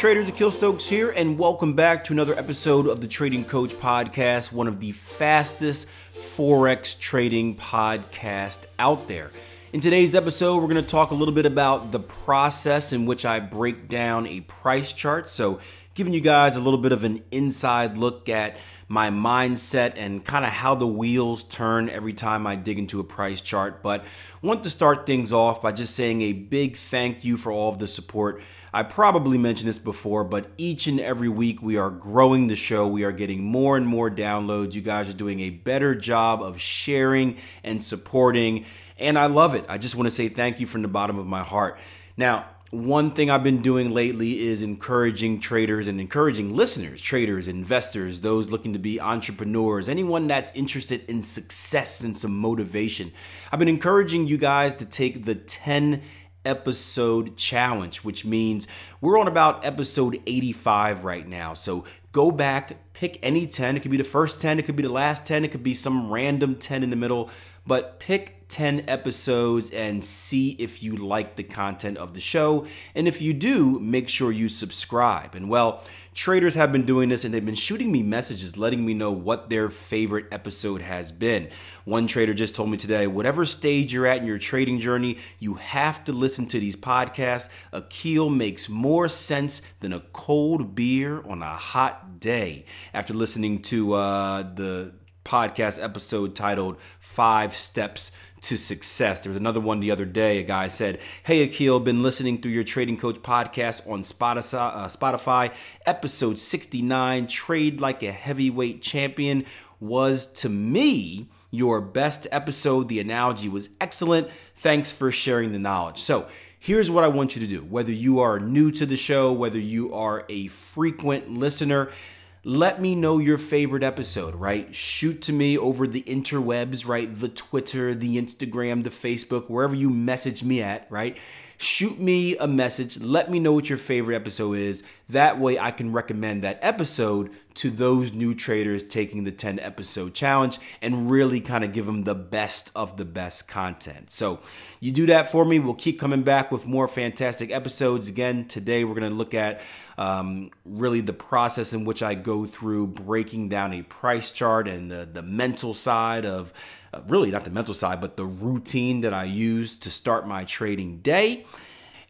Traders, Akil Stokes here, and welcome back to another episode of the Trading Coach Podcast, one of the fastest Forex trading podcasts out there. In today's episode, we're going to talk a little bit about the process in which I break down a price chart. So, giving you guys a little bit of an inside look at my mindset and kind of how the wheels turn every time I dig into a price chart. But want to start things off by just saying a big thank you for all of the support I probably mentioned this before, but each and every week we are growing the show. We are getting more and more downloads. You guys are doing a better job of sharing and supporting, and I love it. I just want to say thank you from the bottom of my heart. Now, one thing I've been doing lately is encouraging traders and encouraging listeners, traders, investors, those looking to be entrepreneurs, anyone that's interested in success and some motivation. I've been encouraging you guys to take the 10 episode challenge, which means we're on about episode 85 right now. So go back, pick any 10. It could be the first 10, it could be the last 10, it could be some random 10 in the middle, but pick 10 episodes and see if you like the content of the show. And if you do, make sure you subscribe. And well, traders have been doing this and they've been shooting me messages letting me know what their favorite episode has been. One trader just told me today, whatever stage you're at in your trading journey, you have to listen to these podcasts. Akil makes more sense than a cold beer on a hot day. After listening to uh, the podcast episode titled Five Steps to success. There was another one the other day. A guy said, Hey, Akil, been listening through your Trading Coach podcast on Spotify, uh, Spotify. Episode 69, Trade Like a Heavyweight Champion, was to me your best episode. The analogy was excellent. Thanks for sharing the knowledge. So, here's what I want you to do. Whether you are new to the show, whether you are a frequent listener, let me know your favorite episode, right? Shoot to me over the interwebs, right? The Twitter, the Instagram, the Facebook, wherever you message me at, right? Shoot me a message. Let me know what your favorite episode is. That way I can recommend that episode to those new traders taking the 10 episode challenge and really kind of give them the best of the best content. So you do that for me. We'll keep coming back with more fantastic episodes. Again, today we're going to look at um, really the process in which I go through breaking down a price chart and the, the mental side of uh, really not the mental side, but the routine that I use to start my trading day.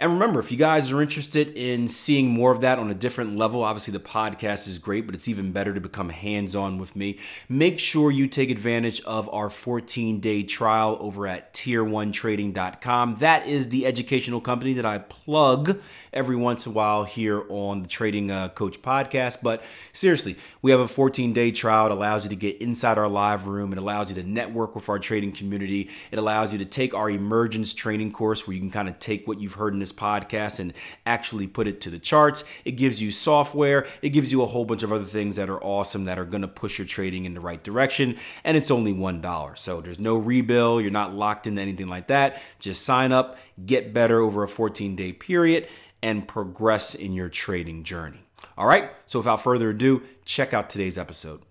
And remember, if you guys are interested in seeing more of that on a different level, obviously the podcast is great, but it's even better to become hands on with me. Make sure you take advantage of our 14 day trial over at tier1trading.com. That is the educational company that I plug every once in a while here on the Trading uh, Coach podcast. But seriously, we have a 14 day trial. It allows you to get inside our live room, it allows you to network with our trading community, it allows you to take our emergence training course where you can kind of take what you've heard in this podcast and actually put it to the charts. It gives you software, it gives you a whole bunch of other things that are awesome that are going to push your trading in the right direction. And it's only $1. So there's no rebill, you're not locked into anything like that. Just sign up, get better over a 14 day period and progress in your trading journey. All right, so without further ado, check out today's episode.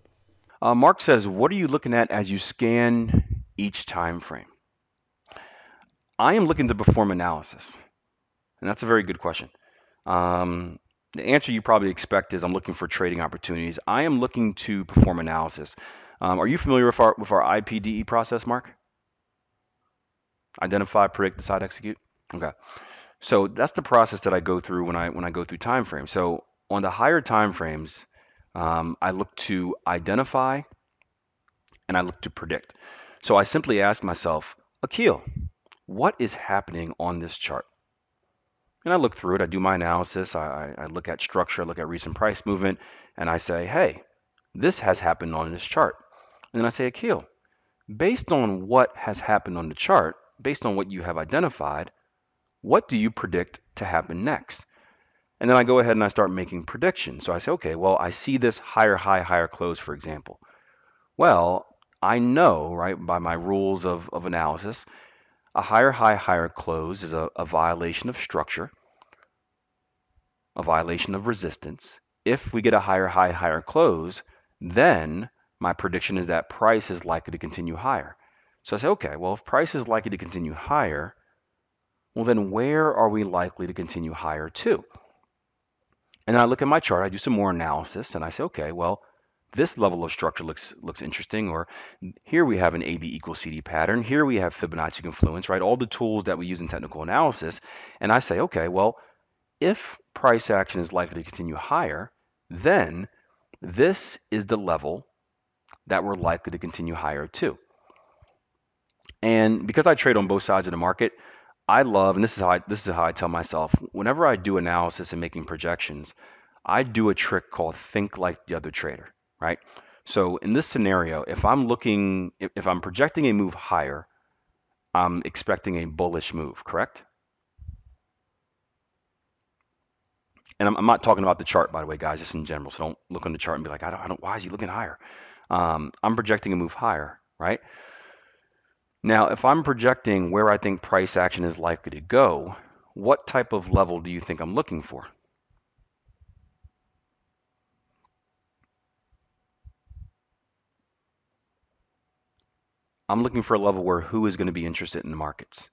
Uh, Mark says, What are you looking at as you scan each time frame? I am looking to perform analysis. And that's a very good question. Um, the answer you probably expect is I'm looking for trading opportunities. I am looking to perform analysis. Um, are you familiar with our with our IPDE process, Mark? Identify, predict, decide, execute. Okay. So that's the process that I go through when I when I go through time frames. So on the higher time frames, um, I look to identify and I look to predict. So I simply ask myself, Akil, what is happening on this chart? And I look through it, I do my analysis, I, I look at structure, I look at recent price movement, and I say, hey, this has happened on this chart. And then I say, Akil, based on what has happened on the chart, based on what you have identified, what do you predict to happen next? And then I go ahead and I start making predictions. So I say, okay, well, I see this higher high, higher close, for example. Well, I know, right, by my rules of, of analysis, a higher high, higher close is a, a violation of structure, a violation of resistance. If we get a higher high, higher close, then my prediction is that price is likely to continue higher. So I say, okay, well, if price is likely to continue higher, well, then where are we likely to continue higher to? And then I look at my chart, I do some more analysis, and I say, okay, well, this level of structure looks looks interesting, or here we have an AB equals CD pattern, here we have Fibonacci confluence, right? All the tools that we use in technical analysis. And I say, okay, well, if price action is likely to continue higher, then this is the level that we're likely to continue higher to. And because I trade on both sides of the market, I love, and this is how I, this is how I tell myself, whenever I do analysis and making projections, I do a trick called think like the other trader, right? So in this scenario, if I'm looking, if, I'm projecting a move higher, I'm expecting a bullish move, correct? And I'm, I'm, not talking about the chart, by the way, guys, just in general. So don't look on the chart and be like, I don't, I don't why is he looking higher? Um, I'm projecting a move higher, right? Now, if I'm projecting where I think price action is likely to go, what type of level do you think I'm looking for? I'm looking for a level where who is going to be interested in the markets?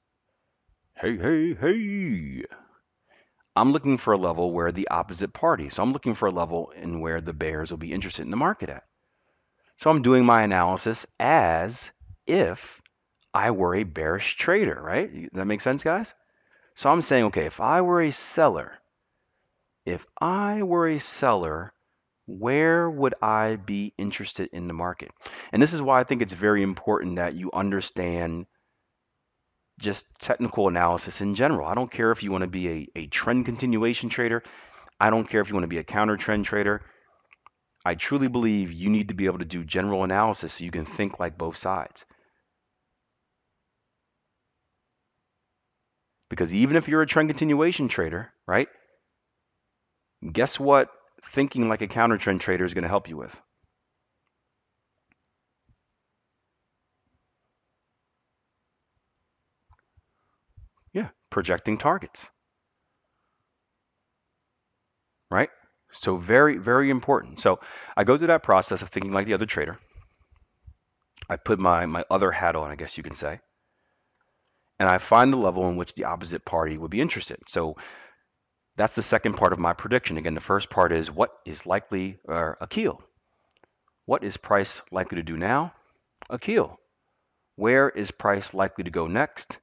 Hey, hey, hey. I'm looking for a level where the opposite party. So I'm looking for a level in where the bears will be interested in the market at. So I'm doing my analysis as if I were a bearish trader, right? That makes sense, guys? So I'm saying, okay, if I were a seller, if I were a seller, where would I be interested in the market? And this is why I think it's very important that you understand just technical analysis in general. I don't care if you want to be a, a trend continuation trader. I don't care if you want to be a counter trend trader. I truly believe you need to be able to do general analysis so you can think like both sides. Because even if you're a trend continuation trader, right? Guess what thinking like a counter trend trader is going to help you with? Yeah, projecting targets. Right? So very, very important. So I go through that process of thinking like the other trader. I put my, my other hat on, I guess you can say and I find the level in which the opposite party would be interested. So that's the second part of my prediction. Again, the first part is what is likely, or Akil. What is price likely to do now? Akil. Where is price likely to go next?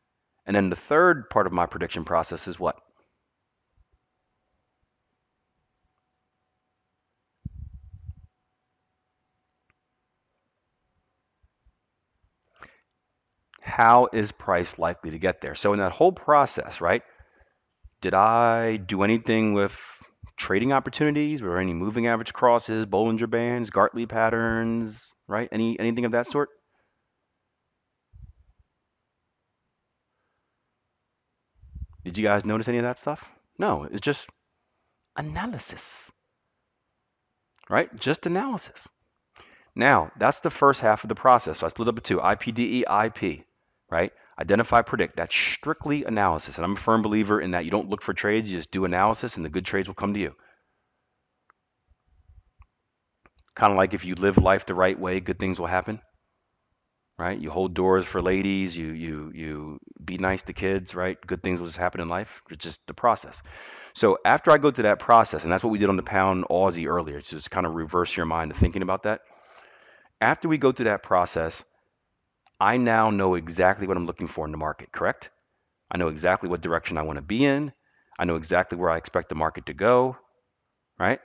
And then the third part of my prediction process is what? How is price likely to get there? So in that whole process, right? Did I do anything with trading opportunities? Were there any moving average crosses, Bollinger Bands, Gartley patterns, right? Any anything of that sort? Did you guys notice any of that stuff? No, it's just analysis. Right? Just analysis. Now, that's the first half of the process. So I split up into IPDE, IP right? Identify, predict. That's strictly analysis. And I'm a firm believer in that you don't look for trades, you just do analysis and the good trades will come to you. Kind of like if you live life the right way, good things will happen. Right? You hold doors for ladies, you you you be nice to kids, right? Good things will just happen in life. It's just the process. So after I go through that process, and that's what we did on the pound Aussie earlier, just kind of reverse your mind to thinking about that. After we go through that process, I now know exactly what I'm looking for in the market, correct? I know exactly what direction I want to be in. I know exactly where I expect the market to go, right?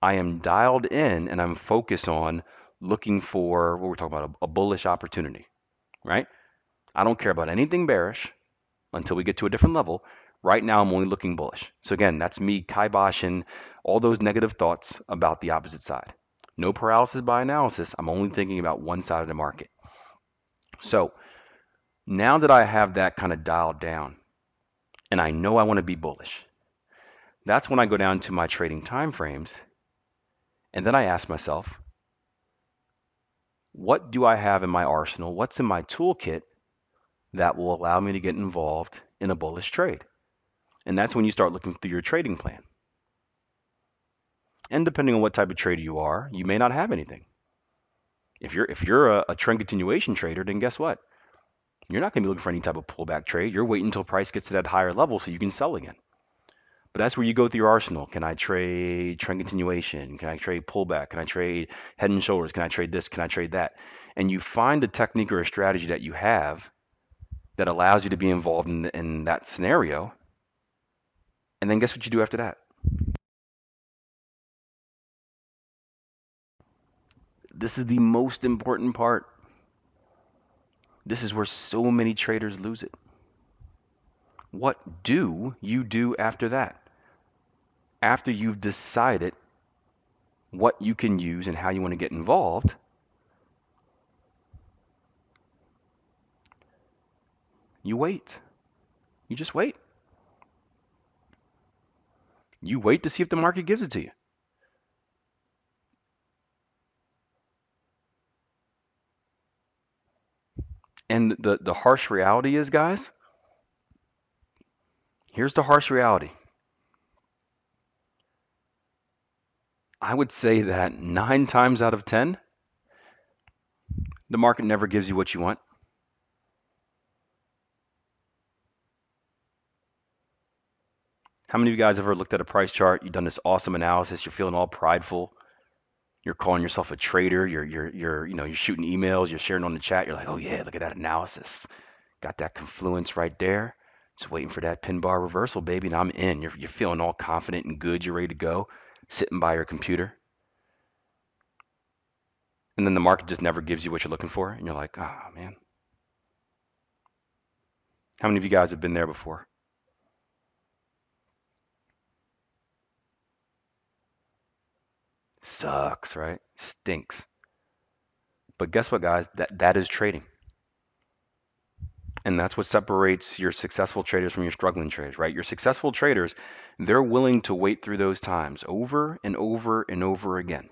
I am dialed in and I'm focused on looking for what we're talking about a, a bullish opportunity, right? I don't care about anything bearish until we get to a different level. Right now, I'm only looking bullish. So again, that's me kiboshing all those negative thoughts about the opposite side. No paralysis by analysis. I'm only thinking about one side of the market. So now that I have that kind of dialed down and I know I want to be bullish, that's when I go down to my trading time frames and then I ask myself, what do I have in my arsenal? What's in my toolkit that will allow me to get involved in a bullish trade? And that's when you start looking through your trading plan. And depending on what type of trader you are, you may not have anything. If you're if you're a, a trend continuation trader, then guess what? You're not going to be looking for any type of pullback trade. You're waiting until price gets to that higher level so you can sell again. But that's where you go through your arsenal. Can I trade trend continuation? Can I trade pullback? Can I trade head and shoulders? Can I trade this? Can I trade that? And you find a technique or a strategy that you have that allows you to be involved in, in that scenario. And then guess what you do after that? This is the most important part. This is where so many traders lose it. What do you do after that? After you've decided what you can use and how you want to get involved, you wait. You just wait. You wait to see if the market gives it to you. And the, the harsh reality is, guys, here's the harsh reality. I would say that nine times out of 10, the market never gives you what you want. How many of you guys ever looked at a price chart? You've done this awesome analysis. You're feeling all prideful. You're calling yourself a trader. You're you're you're you know you're shooting emails. You're sharing on the chat. You're like, oh yeah, look at that analysis. Got that confluence right there. Just waiting for that pin bar reversal, baby, and I'm in. You're you're feeling all confident and good. You're ready to go. Sitting by your computer. And then the market just never gives you what you're looking for, and you're like, oh man. How many of you guys have been there before? Sucks, right? Stinks. But guess what, guys? That that is trading. And that's what separates your successful traders from your struggling traders, right? Your successful traders, they're willing to wait through those times over and over and over again.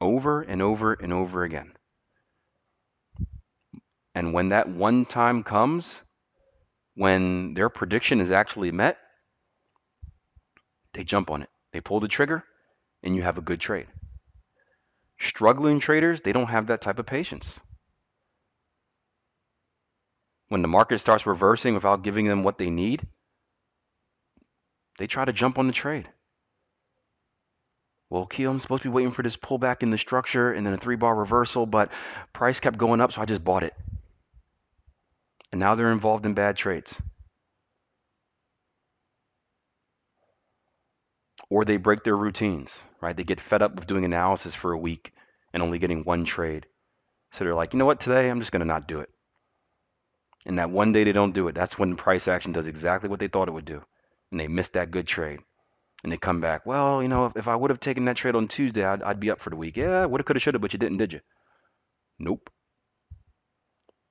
Over and over and over again. And when that one time comes, when their prediction is actually met, they jump on it. They pull the trigger and you have a good trade. Struggling traders, they don't have that type of patience. When the market starts reversing without giving them what they need, they try to jump on the trade. Well, Keel, I'm supposed to be waiting for this pullback in the structure and then a three bar reversal, but price kept going up, so I just bought it. And now they're involved in bad trades. Or they break their routines, right? They get fed up with doing analysis for a week and only getting one trade. So they're like, you know what, today I'm just going to not do it. And that one day they don't do it, that's when price action does exactly what they thought it would do. And they miss that good trade. And they come back, well, you know, if, if I would have taken that trade on Tuesday, I'd, I'd be up for the week. Yeah, woulda, coulda, shoulda, but you didn't, did you? Nope.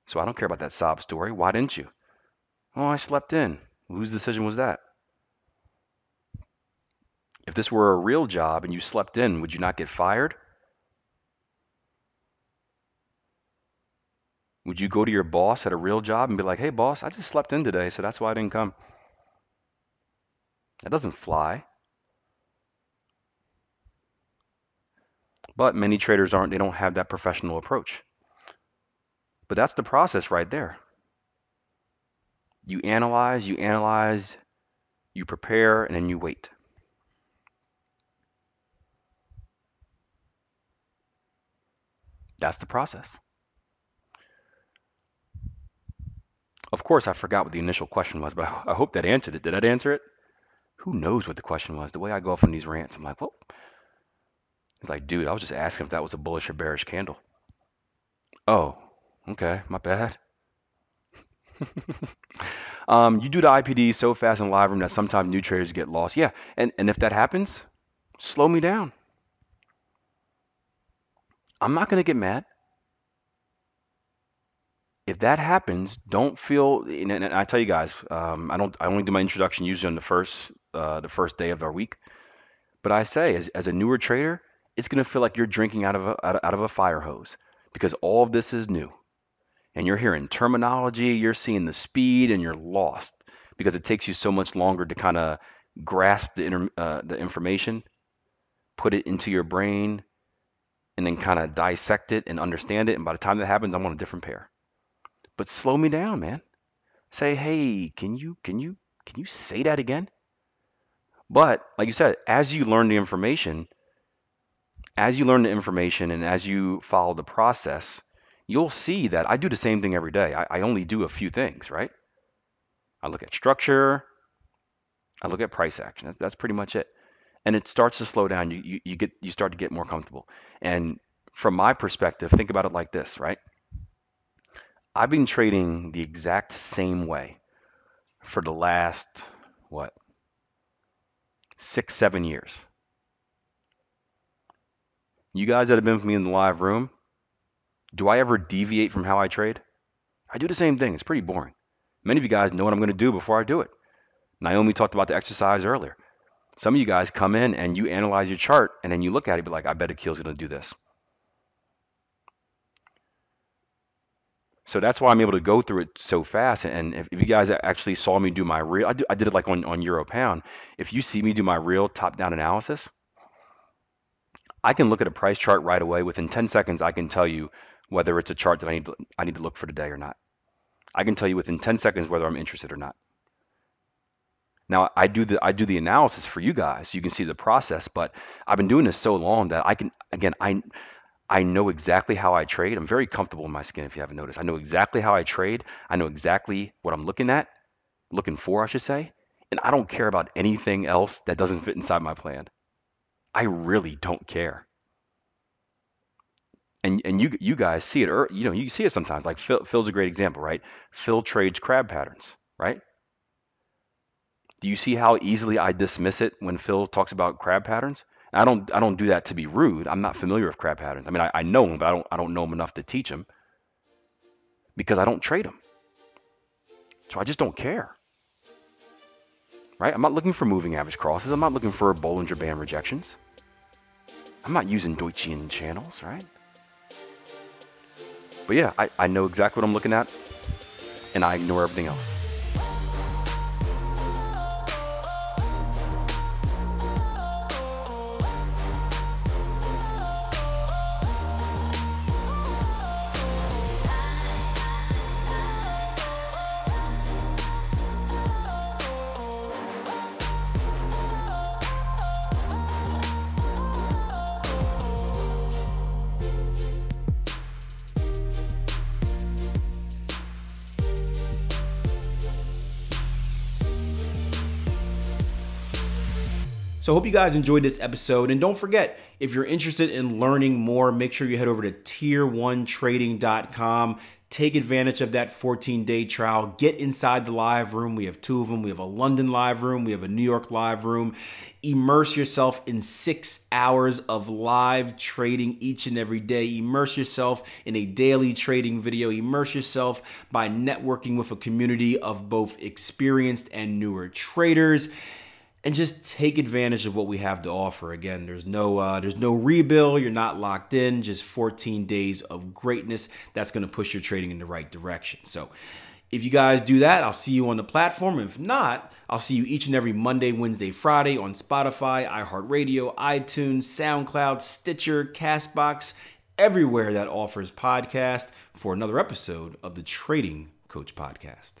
So I don't care about that sob story. Why didn't you? Oh, I slept in. Whose decision was that? This were a real job and you slept in, would you not get fired? Would you go to your boss at a real job and be like, hey, boss, I just slept in today, so that's why I didn't come? That doesn't fly. But many traders aren't, they don't have that professional approach. But that's the process right there. You analyze, you analyze, you prepare, and then you wait. That's the process. Of course, I forgot what the initial question was, but I hope that answered it. Did that answer it? Who knows what the question was? The way I go off on these rants, I'm like, well, it's like, dude, I was just asking if that was a bullish or bearish candle. Oh, okay, my bad. um, you do the IPD so fast in live room that sometimes new traders get lost. Yeah, and, and if that happens, slow me down. I'm not going to get mad if that happens, don't feel. And, I tell you guys, um, I don't. I only do my introduction usually on the first, uh, the first day of our week. But I say, as, as a newer trader, it's going to feel like you're drinking out of a out of, out of a fire hose because all of this is new, and you're hearing terminology, you're seeing the speed, and you're lost because it takes you so much longer to kind of grasp the inter, uh, the information, put it into your brain, and then kind of dissect it and understand it. And by the time that happens, I'm on a different pair but slow me down, man. Say, hey, can you can you can you say that again? But like you said, as you learn the information, as you learn the information and as you follow the process, you'll see that I do the same thing every day. I, I only do a few things, right? I look at structure, I look at price action. That's, that's pretty much it. And it starts to slow down. You, you, you get you start to get more comfortable. And from my perspective, think about it like this, right? I've been trading the exact same way for the last, what, six, seven years. You guys that have been with me in the live room, do I ever deviate from how I trade? I do the same thing. It's pretty boring. Many of you guys know what I'm going to do before I do it. Naomi talked about the exercise earlier. Some of you guys come in and you analyze your chart and then you look at it, be like, I bet Akil's going to do this. So that's why I'm able to go through it so fast. And if, if you guys actually saw me do my real, I, do, I did it like on, on Euro Pound. If you see me do my real top down analysis, I can look at a price chart right away. Within 10 seconds, I can tell you whether it's a chart that I need to, I need to look for today or not. I can tell you within 10 seconds whether I'm interested or not. Now I do the I do the analysis for you guys. You can see the process, but I've been doing this so long that I can again I I know exactly how I trade. I'm very comfortable in my skin, if you haven't noticed. I know exactly how I trade. I know exactly what I'm looking at, looking for, I should say. And I don't care about anything else that doesn't fit inside my plan. I really don't care. And and you you guys see it, or you know, you see it sometimes. Like Phil, Phil's a great example, right? Phil trades crab patterns, right? Do you see how easily I dismiss it when Phil talks about crab patterns? I don't I don't do that to be rude. I'm not familiar with crab patterns. I mean, I, I know them, but I don't I don't know them enough to teach them because I don't trade them. So I just don't care. Right? I'm not looking for moving average crosses. I'm not looking for Bollinger Band rejections. I'm not using Donchian channels, right? But yeah, I, I know exactly what I'm looking at, and I ignore everything else. So hope you guys enjoyed this episode. And don't forget, if you're interested in learning more, make sure you head over to tier1trading.com. Take advantage of that 14 day trial. Get inside the live room. We have two of them. We have a London live room, we have a New York live room. Immerse yourself in six hours of live trading each and every day. Immerse yourself in a daily trading video. Immerse yourself by networking with a community of both experienced and newer traders and just take advantage of what we have to offer. Again, there's no uh, there's no rebill. You're not locked in. Just 14 days of greatness that's going to push your trading in the right direction. So. If you guys do that, I'll see you on the platform. If not, I'll see you each and every Monday, Wednesday, Friday on Spotify, iHeartRadio, iTunes, SoundCloud, Stitcher, Castbox, everywhere that offers podcast for another episode of the Trading Coach Podcast.